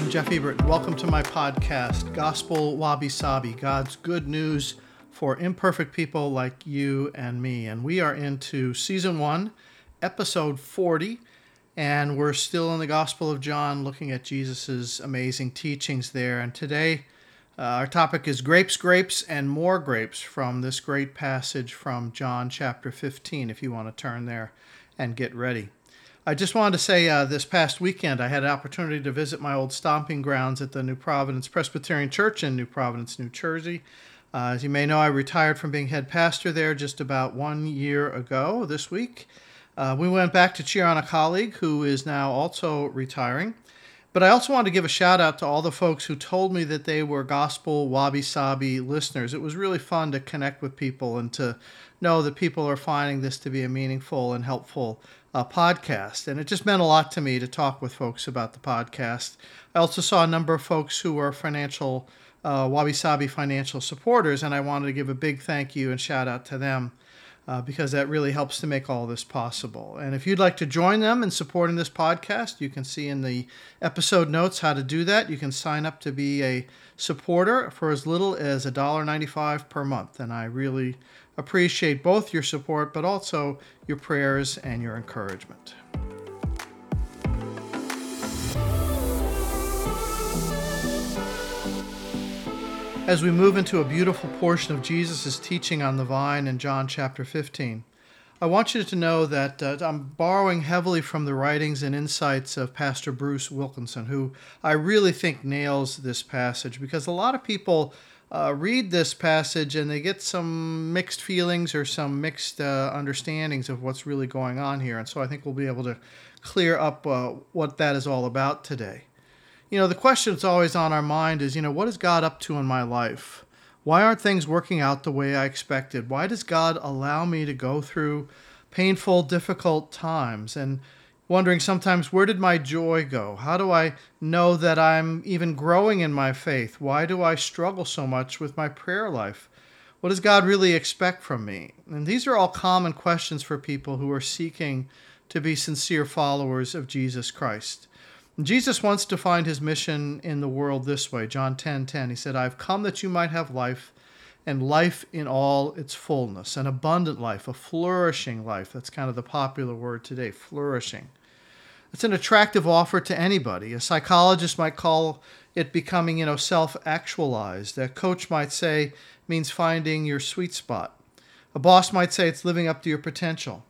I'm Jeff Ebert. Welcome to my podcast, Gospel Wabi Sabi God's Good News for Imperfect People Like You and Me. And we are into season one, episode 40. And we're still in the Gospel of John looking at Jesus' amazing teachings there. And today, uh, our topic is grapes, grapes, and more grapes from this great passage from John chapter 15, if you want to turn there and get ready. I just wanted to say uh, this past weekend I had an opportunity to visit my old stomping grounds at the New Providence Presbyterian Church in New Providence, New Jersey. Uh, as you may know, I retired from being head pastor there just about one year ago this week. Uh, we went back to cheer on a colleague who is now also retiring. But I also want to give a shout out to all the folks who told me that they were gospel wabi sabi listeners. It was really fun to connect with people and to know that people are finding this to be a meaningful and helpful uh, podcast. And it just meant a lot to me to talk with folks about the podcast. I also saw a number of folks who were financial, uh, wabi sabi financial supporters, and I wanted to give a big thank you and shout out to them uh, because that really helps to make all this possible. And if you'd like to join them in supporting this podcast, you can see in the episode notes how to do that. You can sign up to be a supporter for as little as $1.95 per month. And I really appreciate both your support, but also your prayers and your encouragement. As we move into a beautiful portion of Jesus' teaching on the vine in John chapter 15. I want you to know that uh, I'm borrowing heavily from the writings and insights of Pastor Bruce Wilkinson, who I really think nails this passage because a lot of people uh, read this passage and they get some mixed feelings or some mixed uh, understandings of what's really going on here. And so I think we'll be able to clear up uh, what that is all about today you know, the question that's always on our mind is, you know, what is God up to in my life? Why aren't things working out the way I expected? Why does God allow me to go through painful, difficult times? And wondering sometimes, where did my joy go? How do I know that I'm even growing in my faith? Why do I struggle so much with my prayer life? What does God really expect from me? And these are all common questions for people who are seeking to be sincere followers of Jesus Christ. Jesus wants to find his mission in the world this way. John 10 10, he said, I've come that you might have life and life in all its fullness, an abundant life, a flourishing life. That's kind of the popular word today, flourishing. It's an attractive offer to anybody. A psychologist might call it becoming, you know, self-actualized. A coach might say means finding your sweet spot. A boss might say it's living up to your potential.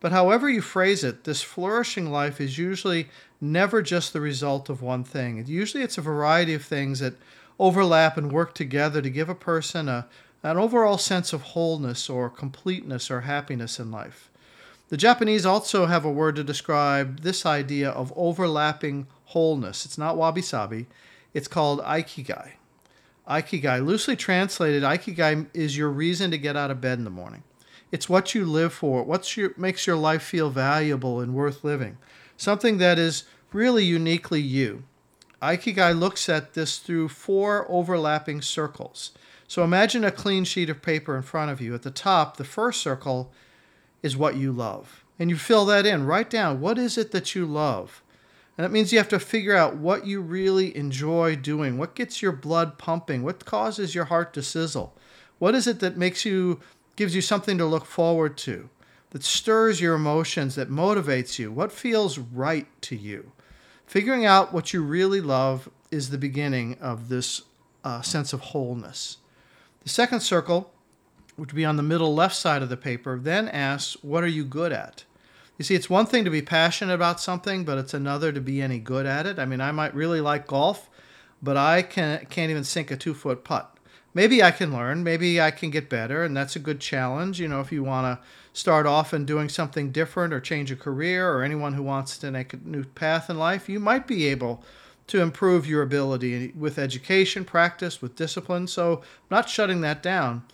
But however you phrase it, this flourishing life is usually never just the result of one thing. Usually it's a variety of things that overlap and work together to give a person a, an overall sense of wholeness or completeness or happiness in life. The Japanese also have a word to describe this idea of overlapping wholeness. It's not wabi sabi, it's called aikigai. Aikigai, loosely translated, aikigai is your reason to get out of bed in the morning. It's what you live for, what makes your life feel valuable and worth living something that is really uniquely you. Aikigai looks at this through four overlapping circles. So imagine a clean sheet of paper in front of you. At the top, the first circle is what you love. And you fill that in. Write down what is it that you love? And that means you have to figure out what you really enjoy doing. What gets your blood pumping? What causes your heart to sizzle? What is it that makes you gives you something to look forward to? that stirs your emotions, that motivates you, what feels right to you. Figuring out what you really love is the beginning of this uh, sense of wholeness. The second circle, which would be on the middle left side of the paper, then asks, What are you good at? You see, it's one thing to be passionate about something, but it's another to be any good at it. I mean, I might really like golf, but I can, can't even sink a two foot putt maybe I can learn, maybe I can get better, and that's a good challenge. You know, if you want to start off and doing something different or change a career, or anyone who wants to make a new path in life, you might be able to improve your ability with education, practice, with discipline. So, I'm not shutting that down,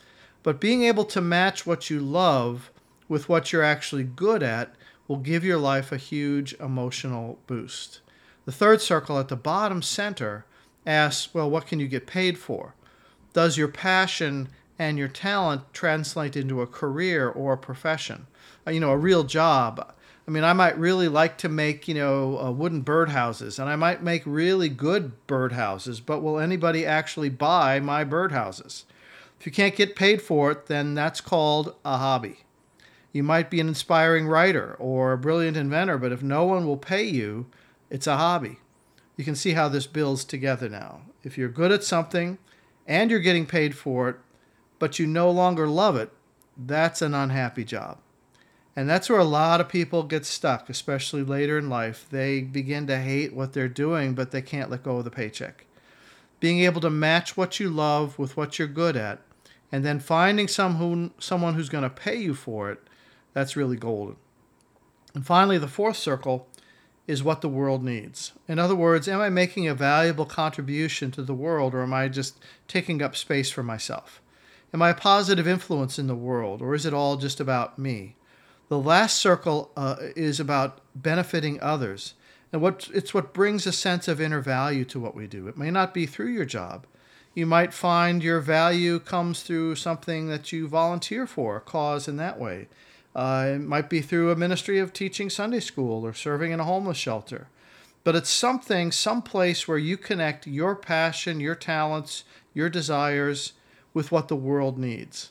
but being able to match what you love with what you're actually good at will give your life a huge emotional boost. The third circle at the bottom center asks, well, what can you get paid for? Does your passion and your talent translate into a career or a profession? Uh, you know, a real job. I mean, I might really like to make, you know, uh, wooden birdhouses, and I might make really good birdhouses, but will anybody actually buy my birdhouses? If you can't get paid for it, then that's called a hobby. You might be an inspiring writer or a brilliant inventor, but if no one will pay you, it's a hobby. You can see how this builds together now. If you're good at something and you're getting paid for it, but you no longer love it, that's an unhappy job. And that's where a lot of people get stuck, especially later in life. They begin to hate what they're doing, but they can't let go of the paycheck. Being able to match what you love with what you're good at, and then finding some who, someone who's going to pay you for it, that's really golden. And finally, the fourth circle is what the world needs. In other words, am I making a valuable contribution to the world, or am I just taking up space for myself? Am I a positive influence in the world, or is it all just about me? The last circle uh, is about benefiting others. And what, it's what brings a sense of inner value to what we do. It may not be through your job. You might find your value comes through something that you volunteer for, a cause in that way. Uh, it might be through a ministry of teaching Sunday school or serving in a homeless shelter. But it's something, some place where you connect your passion, your talents, your desires with what the world needs.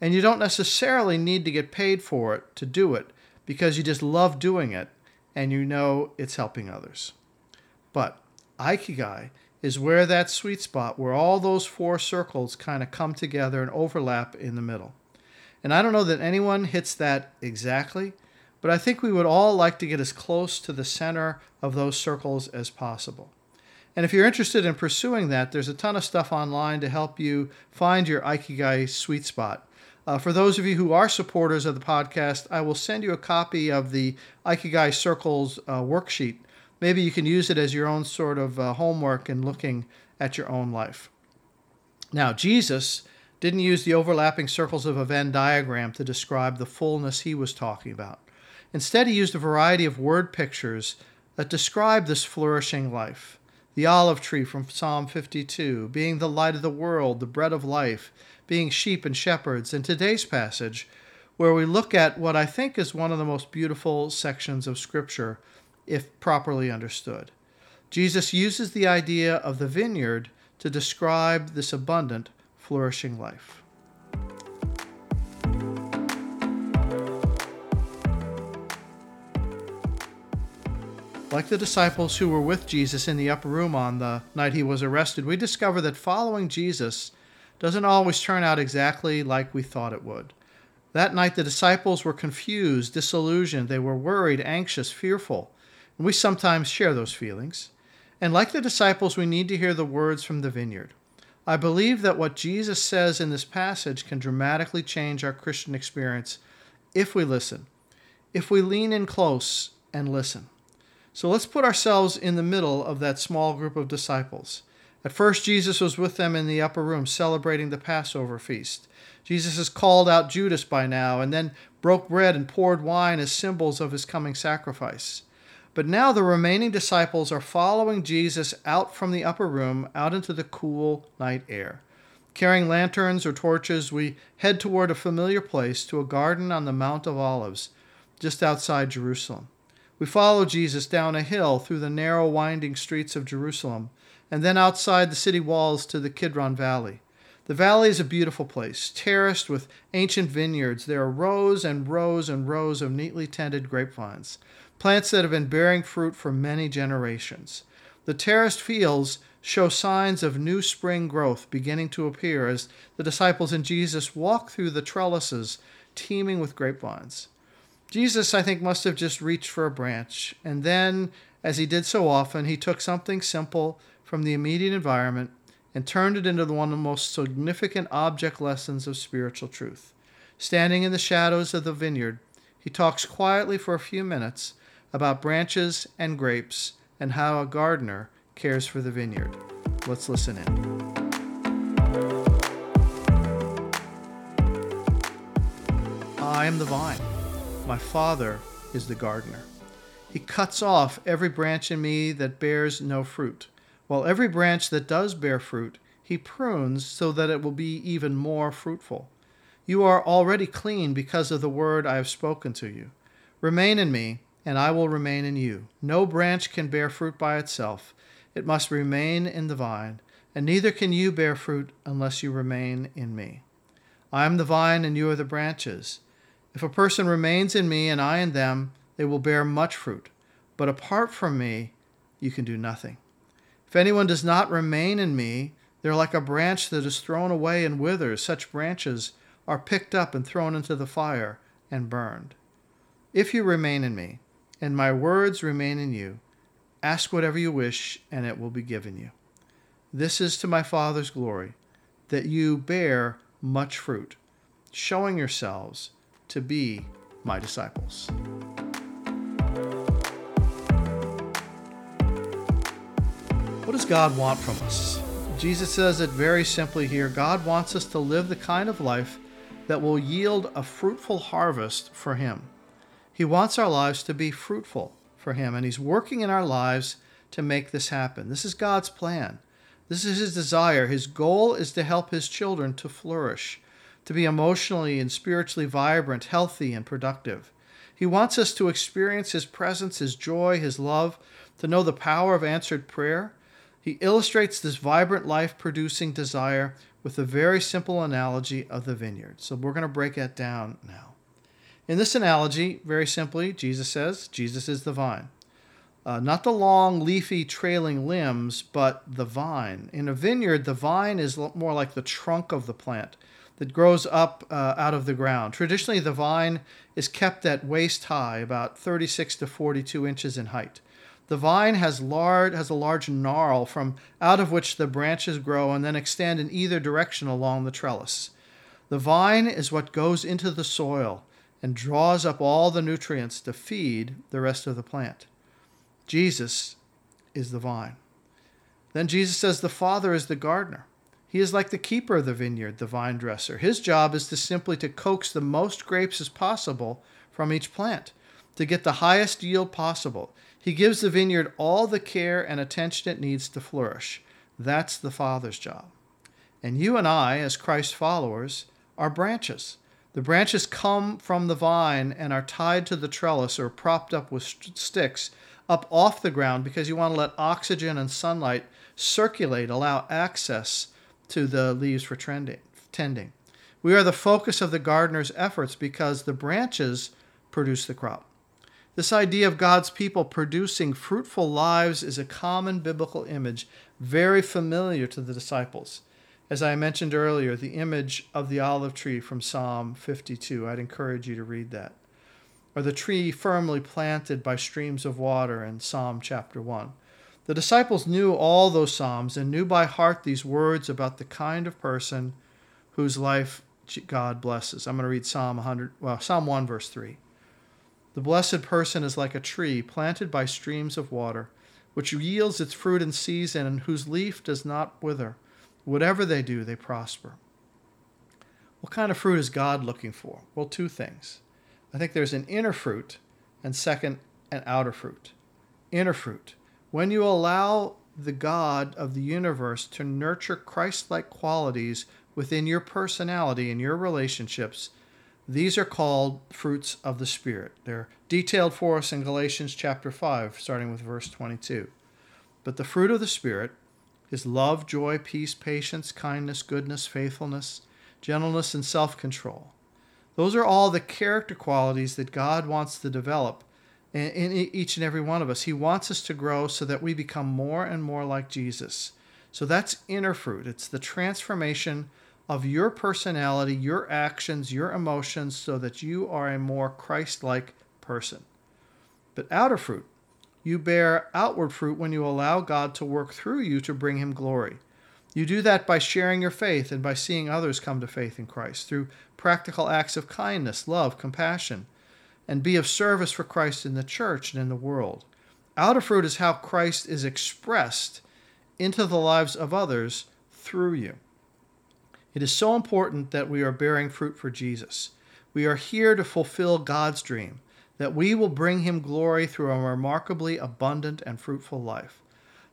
And you don't necessarily need to get paid for it to do it because you just love doing it and you know it's helping others. But Ikigai is where that sweet spot where all those four circles kind of come together and overlap in the middle. And I don't know that anyone hits that exactly, but I think we would all like to get as close to the center of those circles as possible. And if you're interested in pursuing that, there's a ton of stuff online to help you find your Ikigai sweet spot. Uh, for those of you who are supporters of the podcast, I will send you a copy of the Ikigai Circles uh, worksheet. Maybe you can use it as your own sort of uh, homework in looking at your own life. Now, Jesus didn't use the overlapping circles of a Venn diagram to describe the fullness he was talking about. Instead, he used a variety of word pictures that describe this flourishing life. The olive tree from Psalm 52, being the light of the world, the bread of life, being sheep and shepherds, in today's passage, where we look at what I think is one of the most beautiful sections of Scripture, if properly understood. Jesus uses the idea of the vineyard to describe this abundant, flourishing life. Like the disciples who were with Jesus in the upper room on the night he was arrested, we discover that following Jesus doesn't always turn out exactly like we thought it would. That night, the disciples were confused, disillusioned, they were worried, anxious, fearful. And we sometimes share those feelings. And like the disciples, we need to hear the words from the vineyard. I believe that what Jesus says in this passage can dramatically change our Christian experience if we listen, if we lean in close and listen. So let's put ourselves in the middle of that small group of disciples. At first, Jesus was with them in the upper room celebrating the Passover feast. Jesus has called out Judas by now and then broke bread and poured wine as symbols of his coming sacrifice. But now the remaining disciples are following Jesus out from the upper room out into the cool night air. Carrying lanterns or torches, we head toward a familiar place to a garden on the Mount of Olives, just outside Jerusalem. We follow Jesus down a hill through the narrow, winding streets of Jerusalem and then outside the city walls to the Kidron Valley. The valley is a beautiful place, terraced with ancient vineyards. There are rows and rows and rows of neatly tended grapevines, plants that have been bearing fruit for many generations. The terraced fields show signs of new spring growth beginning to appear as the disciples and Jesus walk through the trellises teeming with grapevines. Jesus, I think, must have just reached for a branch, and then, as he did so often, he took something simple from the immediate environment and turned it into one of the most significant object lessons of spiritual truth. Standing in the shadows of the vineyard, he talks quietly for a few minutes about branches and grapes and how a gardener cares for the vineyard. Let's listen in. I am the vine. My Father is the gardener. He cuts off every branch in me that bears no fruit while every branch that does bear fruit, he prunes so that it will be even more fruitful. You are already clean because of the word I have spoken to you. Remain in me, and I will remain in you. No branch can bear fruit by itself, it must remain in the vine, and neither can you bear fruit unless you remain in me. I am the vine, and you are the branches. If a person remains in me, and I in them, they will bear much fruit. But apart from me, you can do nothing. If anyone does not remain in me, they're like a branch that is thrown away and withers. Such branches are picked up and thrown into the fire and burned. If you remain in me, and my words remain in you, ask whatever you wish, and it will be given you. This is to my Father's glory, that you bear much fruit, showing yourselves to be my disciples. What does God want from us? Jesus says it very simply here God wants us to live the kind of life that will yield a fruitful harvest for Him. He wants our lives to be fruitful for Him, and He's working in our lives to make this happen. This is God's plan. This is His desire. His goal is to help His children to flourish, to be emotionally and spiritually vibrant, healthy, and productive. He wants us to experience His presence, His joy, His love, to know the power of answered prayer, he illustrates this vibrant life producing desire with a very simple analogy of the vineyard. So we're going to break that down now. In this analogy, very simply, Jesus says, Jesus is the vine. Uh, not the long, leafy, trailing limbs, but the vine. In a vineyard, the vine is more like the trunk of the plant that grows up uh, out of the ground. Traditionally, the vine is kept at waist high, about 36 to 42 inches in height. The vine has large has a large gnarl from out of which the branches grow and then extend in either direction along the trellis. The vine is what goes into the soil and draws up all the nutrients to feed the rest of the plant. Jesus is the vine. Then Jesus says the Father is the gardener. He is like the keeper of the vineyard, the vine dresser. His job is to simply to coax the most grapes as possible from each plant to get the highest yield possible. He gives the vineyard all the care and attention it needs to flourish. That's the Father's job. And you and I, as Christ followers, are branches. The branches come from the vine and are tied to the trellis or propped up with sticks up off the ground because you want to let oxygen and sunlight circulate, allow access to the leaves for trending, tending. We are the focus of the gardener's efforts because the branches produce the crop. This idea of God's people producing fruitful lives is a common biblical image, very familiar to the disciples. As I mentioned earlier, the image of the olive tree from Psalm 52. I'd encourage you to read that. Or the tree firmly planted by streams of water in Psalm chapter 1. The disciples knew all those Psalms and knew by heart these words about the kind of person whose life God blesses. I'm going to read Psalm 100, well, Psalm 1, verse 3. The blessed person is like a tree planted by streams of water, which yields its fruit in season and whose leaf does not wither. Whatever they do, they prosper. What kind of fruit is God looking for? Well, two things. I think there's an inner fruit, and second, an outer fruit. Inner fruit. When you allow the God of the universe to nurture Christ like qualities within your personality and your relationships, these are called fruits of the Spirit. They're detailed for us in Galatians chapter 5, starting with verse 22. But the fruit of the Spirit is love, joy, peace, patience, kindness, goodness, faithfulness, gentleness, and self control. Those are all the character qualities that God wants to develop in each and every one of us. He wants us to grow so that we become more and more like Jesus. So that's inner fruit. It's the transformation of your personality, your actions, your emotions, so that you are a more Christ like person. But outer fruit, you bear outward fruit when you allow God to work through you to bring Him glory. You do that by sharing your faith and by seeing others come to faith in Christ through practical acts of kindness, love, compassion, and be of service for Christ in the church and in the world. Outer fruit is how Christ is expressed into the lives of others through you. It is so important that we are bearing fruit for Jesus. We are here to fulfill God's dream, that we will bring him glory through a remarkably abundant and fruitful life.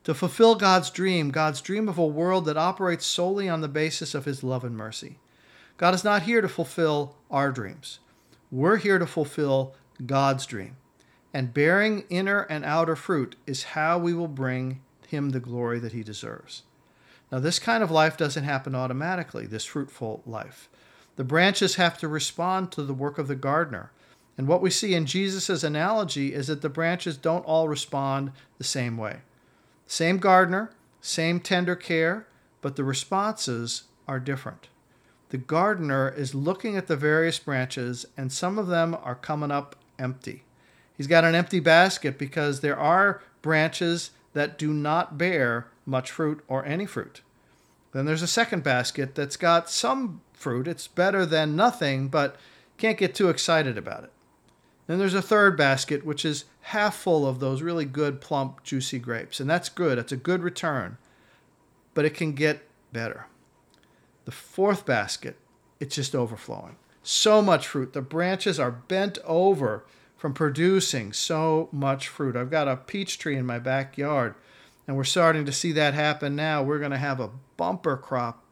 To fulfill God's dream, God's dream of a world that operates solely on the basis of his love and mercy. God is not here to fulfill our dreams. We're here to fulfill God's dream. And bearing inner and outer fruit is how we will bring him the glory that he deserves. Now, this kind of life doesn't happen automatically, this fruitful life. The branches have to respond to the work of the gardener. And what we see in Jesus' analogy is that the branches don't all respond the same way. Same gardener, same tender care, but the responses are different. The gardener is looking at the various branches, and some of them are coming up empty. He's got an empty basket because there are branches that do not bear much fruit or any fruit. Then there's a second basket that's got some fruit. It's better than nothing, but can't get too excited about it. Then there's a third basket, which is half full of those really good, plump, juicy grapes. And that's good. It's a good return. But it can get better. The fourth basket, it's just overflowing. So much fruit. The branches are bent over from producing so much fruit. I've got a peach tree in my backyard, and we're starting to see that happen now. We're going to have a bumper crop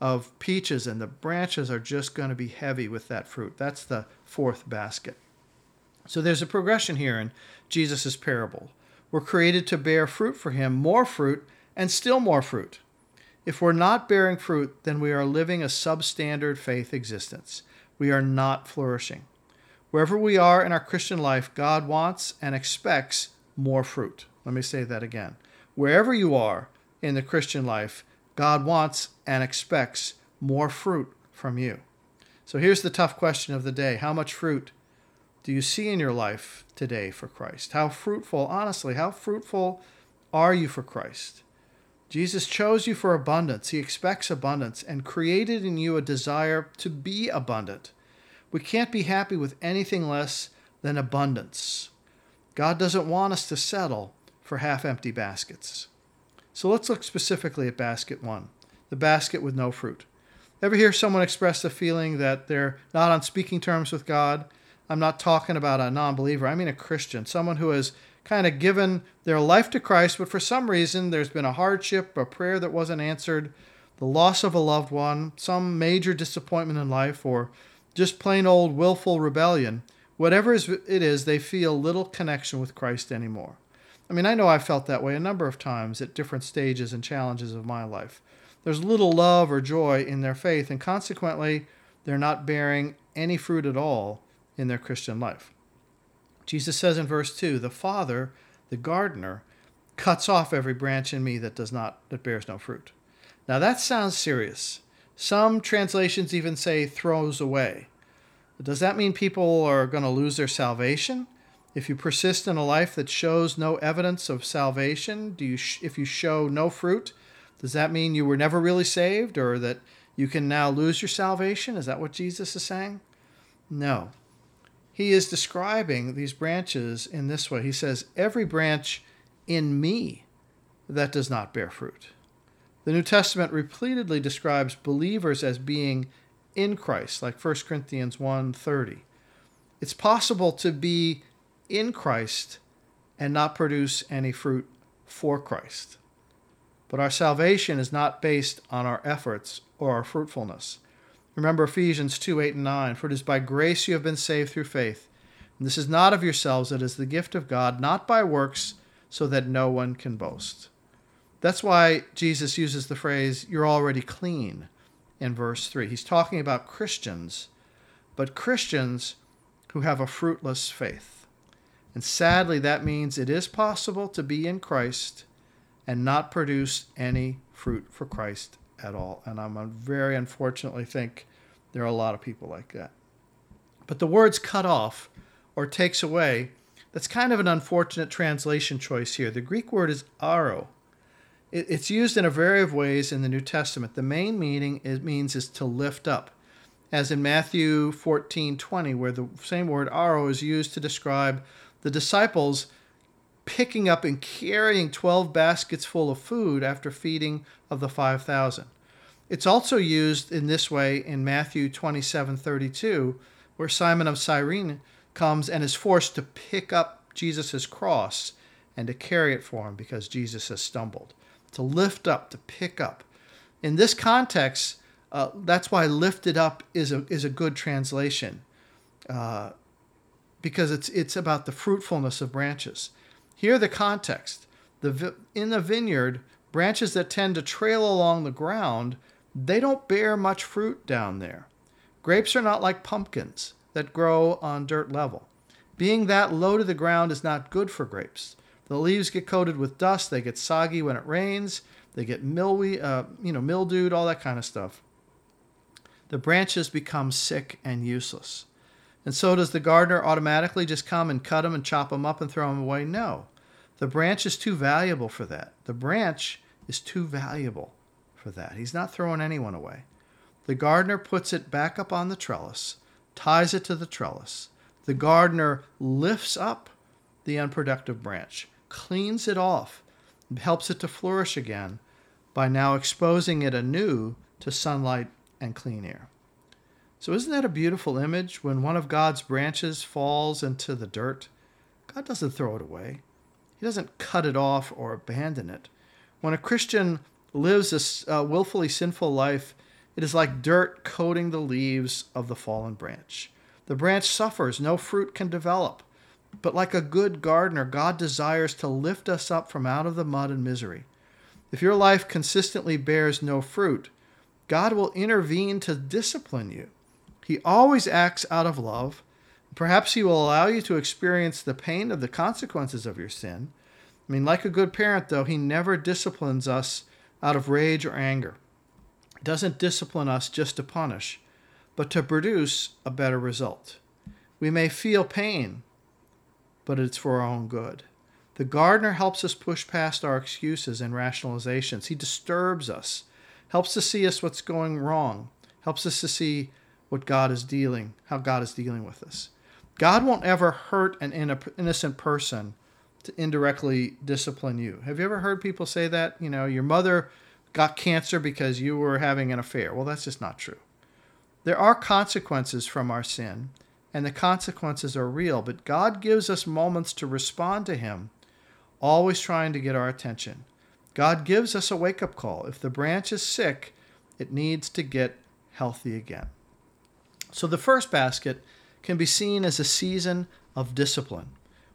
of peaches, and the branches are just going to be heavy with that fruit. That's the fourth basket. So there's a progression here in Jesus' parable. We're created to bear fruit for him, more fruit, and still more fruit. If we're not bearing fruit, then we are living a substandard faith existence. We are not flourishing. Wherever we are in our Christian life, God wants and expects more fruit. Let me say that again. Wherever you are in the Christian life, God wants and expects more fruit from you. So here's the tough question of the day How much fruit do you see in your life today for Christ? How fruitful, honestly, how fruitful are you for Christ? Jesus chose you for abundance. He expects abundance and created in you a desire to be abundant. We can't be happy with anything less than abundance. God doesn't want us to settle for half empty baskets. So let's look specifically at basket one the basket with no fruit. Ever hear someone express the feeling that they're not on speaking terms with God? I'm not talking about a non believer, I mean a Christian, someone who has kind of given their life to Christ, but for some reason there's been a hardship, a prayer that wasn't answered, the loss of a loved one, some major disappointment in life, or just plain old willful rebellion, whatever it is, they feel little connection with Christ anymore. I mean, I know I've felt that way a number of times at different stages and challenges of my life. There's little love or joy in their faith, and consequently, they're not bearing any fruit at all in their Christian life. Jesus says in verse 2 The Father, the gardener, cuts off every branch in me that does not that bears no fruit. Now that sounds serious. Some translations even say throws away. Does that mean people are going to lose their salvation? If you persist in a life that shows no evidence of salvation, do you sh- if you show no fruit, does that mean you were never really saved or that you can now lose your salvation? Is that what Jesus is saying? No. He is describing these branches in this way. He says, Every branch in me that does not bear fruit. The New Testament repeatedly describes believers as being in Christ, like 1 Corinthians 1:30. It's possible to be in Christ and not produce any fruit for Christ. But our salvation is not based on our efforts or our fruitfulness. Remember Ephesians 2 8 and 9. For it is by grace you have been saved through faith. And this is not of yourselves, it is the gift of God, not by works, so that no one can boast. That's why Jesus uses the phrase, you're already clean, in verse 3. He's talking about Christians, but Christians who have a fruitless faith. And sadly, that means it is possible to be in Christ and not produce any fruit for Christ at all. And I'm very unfortunately think there are a lot of people like that. But the words cut off or takes away, that's kind of an unfortunate translation choice here. The Greek word is aro it's used in a variety of ways in the New Testament. The main meaning it means is to lift up, as in Matthew 14 20, where the same word aro is used to describe the disciples picking up and carrying 12 baskets full of food after feeding of the 5,000. It's also used in this way in Matthew 27 32, where Simon of Cyrene comes and is forced to pick up Jesus' cross and to carry it for him because Jesus has stumbled to lift up, to pick up. In this context, uh, that's why lifted up is a, is a good translation. Uh, because it's it's about the fruitfulness of branches. Here the context. The in the vineyard, branches that tend to trail along the ground, they don't bear much fruit down there. Grapes are not like pumpkins that grow on dirt level. Being that low to the ground is not good for grapes. The leaves get coated with dust, they get soggy when it rains, they get mildewy, uh, you know, mildewed, all that kind of stuff. The branches become sick and useless. And so does the gardener automatically just come and cut them and chop them up and throw them away? No. The branch is too valuable for that. The branch is too valuable for that. He's not throwing anyone away. The gardener puts it back up on the trellis, ties it to the trellis. The gardener lifts up the unproductive branch, cleans it off, helps it to flourish again by now exposing it anew to sunlight and clean air. So, isn't that a beautiful image when one of God's branches falls into the dirt? God doesn't throw it away, He doesn't cut it off or abandon it. When a Christian lives a uh, willfully sinful life, it is like dirt coating the leaves of the fallen branch. The branch suffers, no fruit can develop. But like a good gardener, God desires to lift us up from out of the mud and misery. If your life consistently bears no fruit, God will intervene to discipline you. He always acts out of love. Perhaps He will allow you to experience the pain of the consequences of your sin. I mean, like a good parent, though, He never disciplines us out of rage or anger. He doesn't discipline us just to punish, but to produce a better result. We may feel pain, but it's for our own good. The gardener helps us push past our excuses and rationalizations. He disturbs us, helps us see us what's going wrong, helps us to see what God is dealing, how God is dealing with us. God won't ever hurt an innocent person to indirectly discipline you. Have you ever heard people say that? You know, your mother got cancer because you were having an affair. Well, that's just not true. There are consequences from our sin, and the consequences are real, but God gives us moments to respond to Him always trying to get our attention. God gives us a wake up call. If the branch is sick, it needs to get healthy again. So the first basket can be seen as a season of discipline,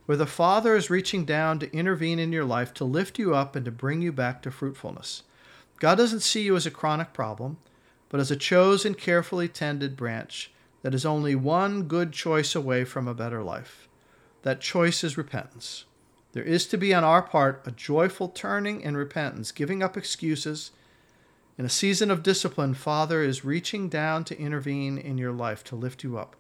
where the Father is reaching down to intervene in your life to lift you up and to bring you back to fruitfulness. God doesn't see you as a chronic problem, but as a chosen, carefully tended branch that is only one good choice away from a better life. That choice is repentance. There is to be on our part a joyful turning and repentance, giving up excuses. In a season of discipline, Father is reaching down to intervene in your life to lift you up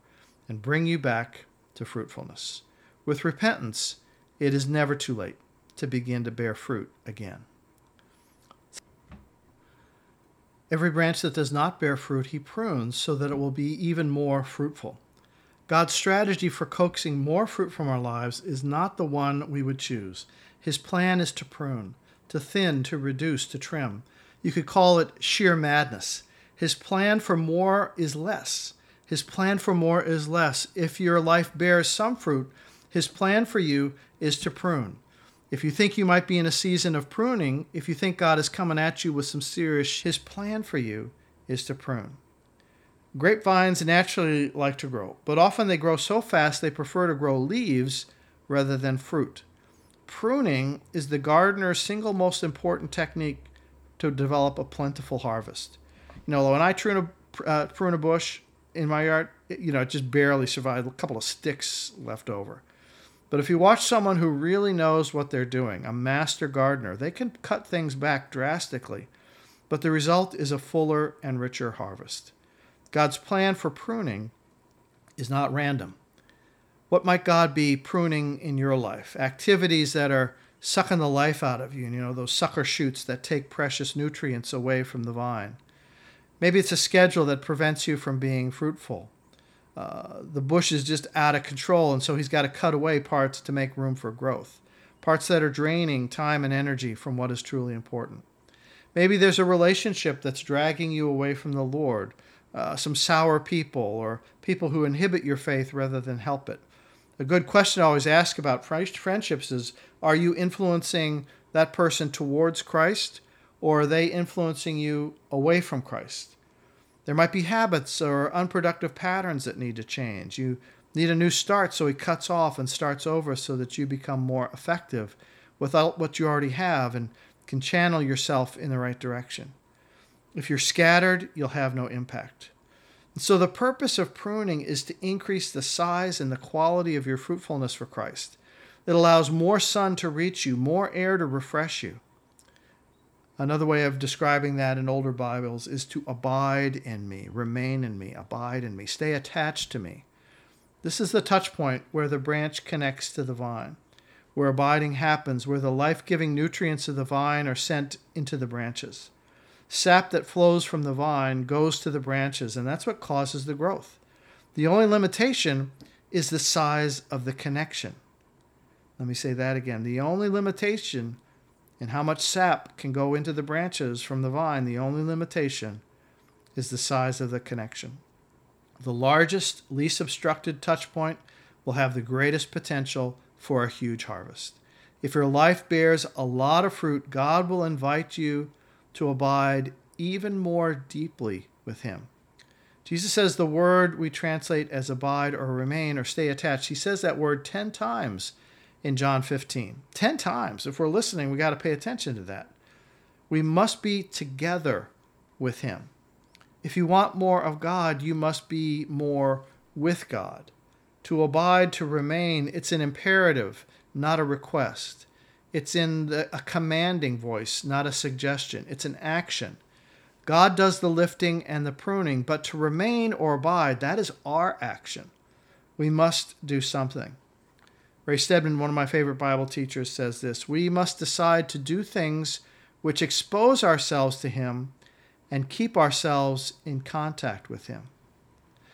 and bring you back to fruitfulness. With repentance, it is never too late to begin to bear fruit again. Every branch that does not bear fruit, he prunes so that it will be even more fruitful. God's strategy for coaxing more fruit from our lives is not the one we would choose. His plan is to prune, to thin, to reduce, to trim. You could call it sheer madness. His plan for more is less. His plan for more is less. If your life bears some fruit, his plan for you is to prune. If you think you might be in a season of pruning, if you think God is coming at you with some serious, his plan for you is to prune. Grapevines naturally like to grow, but often they grow so fast they prefer to grow leaves rather than fruit. Pruning is the gardener's single most important technique to develop a plentiful harvest. You know, when I prune a, uh, prune a bush in my yard, it, you know, it just barely survived, a couple of sticks left over. But if you watch someone who really knows what they're doing, a master gardener, they can cut things back drastically, but the result is a fuller and richer harvest. God's plan for pruning is not random. What might God be pruning in your life? Activities that are sucking the life out of you, you know, those sucker shoots that take precious nutrients away from the vine. Maybe it's a schedule that prevents you from being fruitful. Uh, the bush is just out of control, and so he's got to cut away parts to make room for growth, parts that are draining time and energy from what is truly important. Maybe there's a relationship that's dragging you away from the Lord, uh, some sour people or people who inhibit your faith rather than help it. A good question I always ask about friendships is Are you influencing that person towards Christ or are they influencing you away from Christ? There might be habits or unproductive patterns that need to change. You need a new start, so he cuts off and starts over so that you become more effective without what you already have and can channel yourself in the right direction. If you're scattered, you'll have no impact. So the purpose of pruning is to increase the size and the quality of your fruitfulness for Christ. It allows more sun to reach you, more air to refresh you. Another way of describing that in older Bibles is to abide in me, remain in me, abide in me, stay attached to me. This is the touch point where the branch connects to the vine, where abiding happens, where the life giving nutrients of the vine are sent into the branches. Sap that flows from the vine goes to the branches, and that's what causes the growth. The only limitation is the size of the connection. Let me say that again. The only limitation in how much sap can go into the branches from the vine, the only limitation is the size of the connection. The largest, least obstructed touch point will have the greatest potential for a huge harvest. If your life bears a lot of fruit, God will invite you to abide even more deeply with Him. Jesus says the word we translate as abide or remain or stay attached, He says that word 10 times in John 15. 10 times. If we're listening, we got to pay attention to that. We must be together with Him. If you want more of God, you must be more with God. To abide, to remain, it's an imperative, not a request. It's in the, a commanding voice, not a suggestion. It's an action. God does the lifting and the pruning, but to remain or abide, that is our action. We must do something. Ray Stedman, one of my favorite Bible teachers, says this We must decide to do things which expose ourselves to Him and keep ourselves in contact with Him.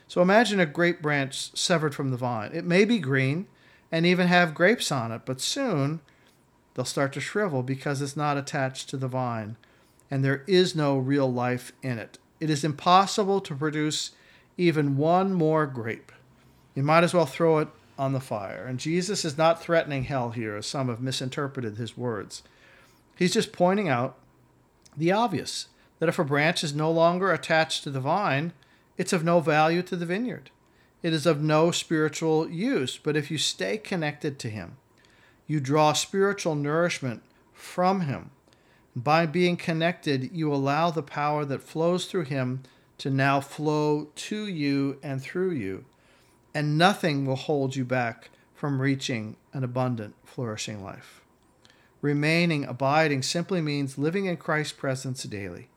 So imagine a grape branch severed from the vine. It may be green and even have grapes on it, but soon they'll start to shrivel because it's not attached to the vine and there is no real life in it. It is impossible to produce even one more grape. You might as well throw it on the fire. And Jesus is not threatening hell here, as some have misinterpreted his words. He's just pointing out the obvious that if a branch is no longer attached to the vine, it's of no value to the vineyard. It is of no spiritual use. But if you stay connected to Him, you draw spiritual nourishment from Him. By being connected, you allow the power that flows through Him to now flow to you and through you and nothing will hold you back from reaching an abundant, flourishing life. Remaining, abiding simply means living in Christ's presence daily.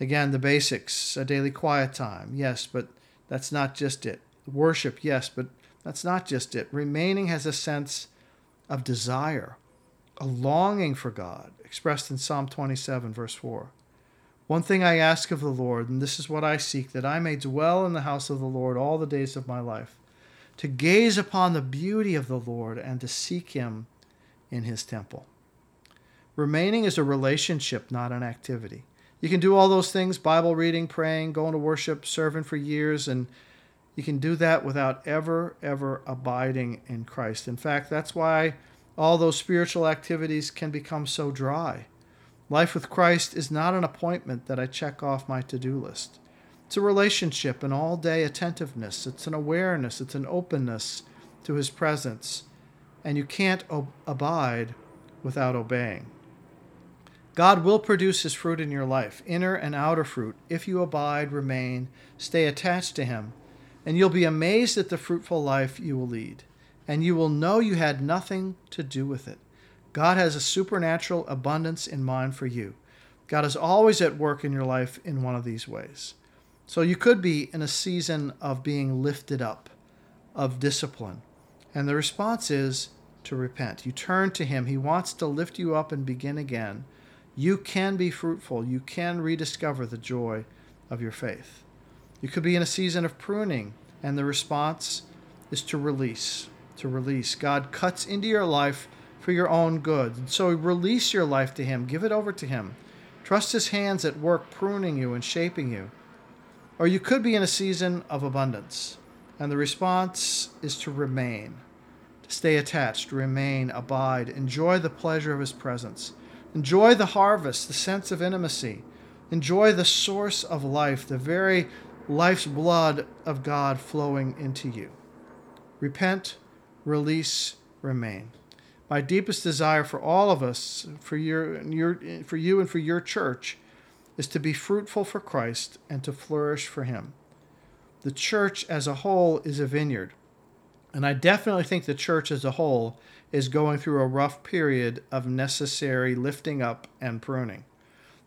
Again, the basics a daily quiet time, yes, but that's not just it. Worship, yes, but that's not just it. Remaining has a sense of desire, a longing for God, expressed in Psalm 27, verse 4. One thing I ask of the Lord, and this is what I seek, that I may dwell in the house of the Lord all the days of my life to gaze upon the beauty of the Lord and to seek Him in His temple. Remaining is a relationship, not an activity. You can do all those things Bible reading, praying, going to worship, serving for years, and you can do that without ever, ever abiding in Christ. In fact, that's why all those spiritual activities can become so dry. Life with Christ is not an appointment that I check off my to do list. It's a relationship, an all day attentiveness. It's an awareness, it's an openness to His presence. And you can't ob- abide without obeying. God will produce His fruit in your life, inner and outer fruit, if you abide, remain, stay attached to Him. And you'll be amazed at the fruitful life you will lead. And you will know you had nothing to do with it. God has a supernatural abundance in mind for you. God is always at work in your life in one of these ways. So you could be in a season of being lifted up, of discipline. And the response is to repent. You turn to Him. He wants to lift you up and begin again. You can be fruitful. You can rediscover the joy of your faith. You could be in a season of pruning, and the response is to release. To release. God cuts into your life for your own good. And so release your life to Him. Give it over to Him. Trust His hands at work pruning you and shaping you. Or you could be in a season of abundance, and the response is to remain, to stay attached, remain, abide, enjoy the pleasure of His presence, enjoy the harvest, the sense of intimacy, enjoy the source of life, the very life's blood of God flowing into you. Repent, release, remain. My deepest desire for all of us, for your, your, for you and for your church, is to be fruitful for Christ and to flourish for Him. The church as a whole is a vineyard. And I definitely think the church as a whole is going through a rough period of necessary lifting up and pruning.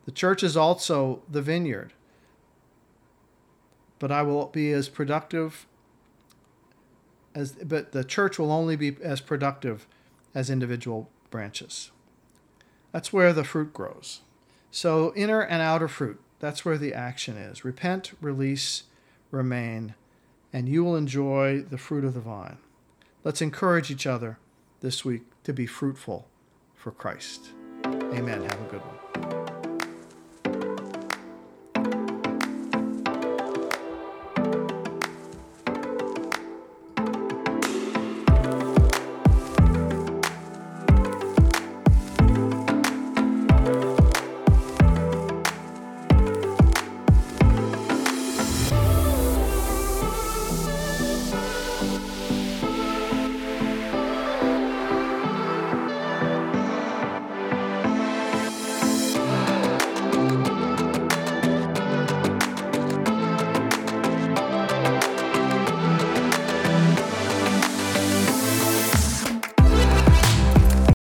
The church is also the vineyard. But I will be as productive as but the church will only be as productive as individual branches. That's where the fruit grows. So inner and outer fruit, that's where the action is. Repent, release, remain, and you will enjoy the fruit of the vine. Let's encourage each other this week to be fruitful for Christ. Amen. Have a good one.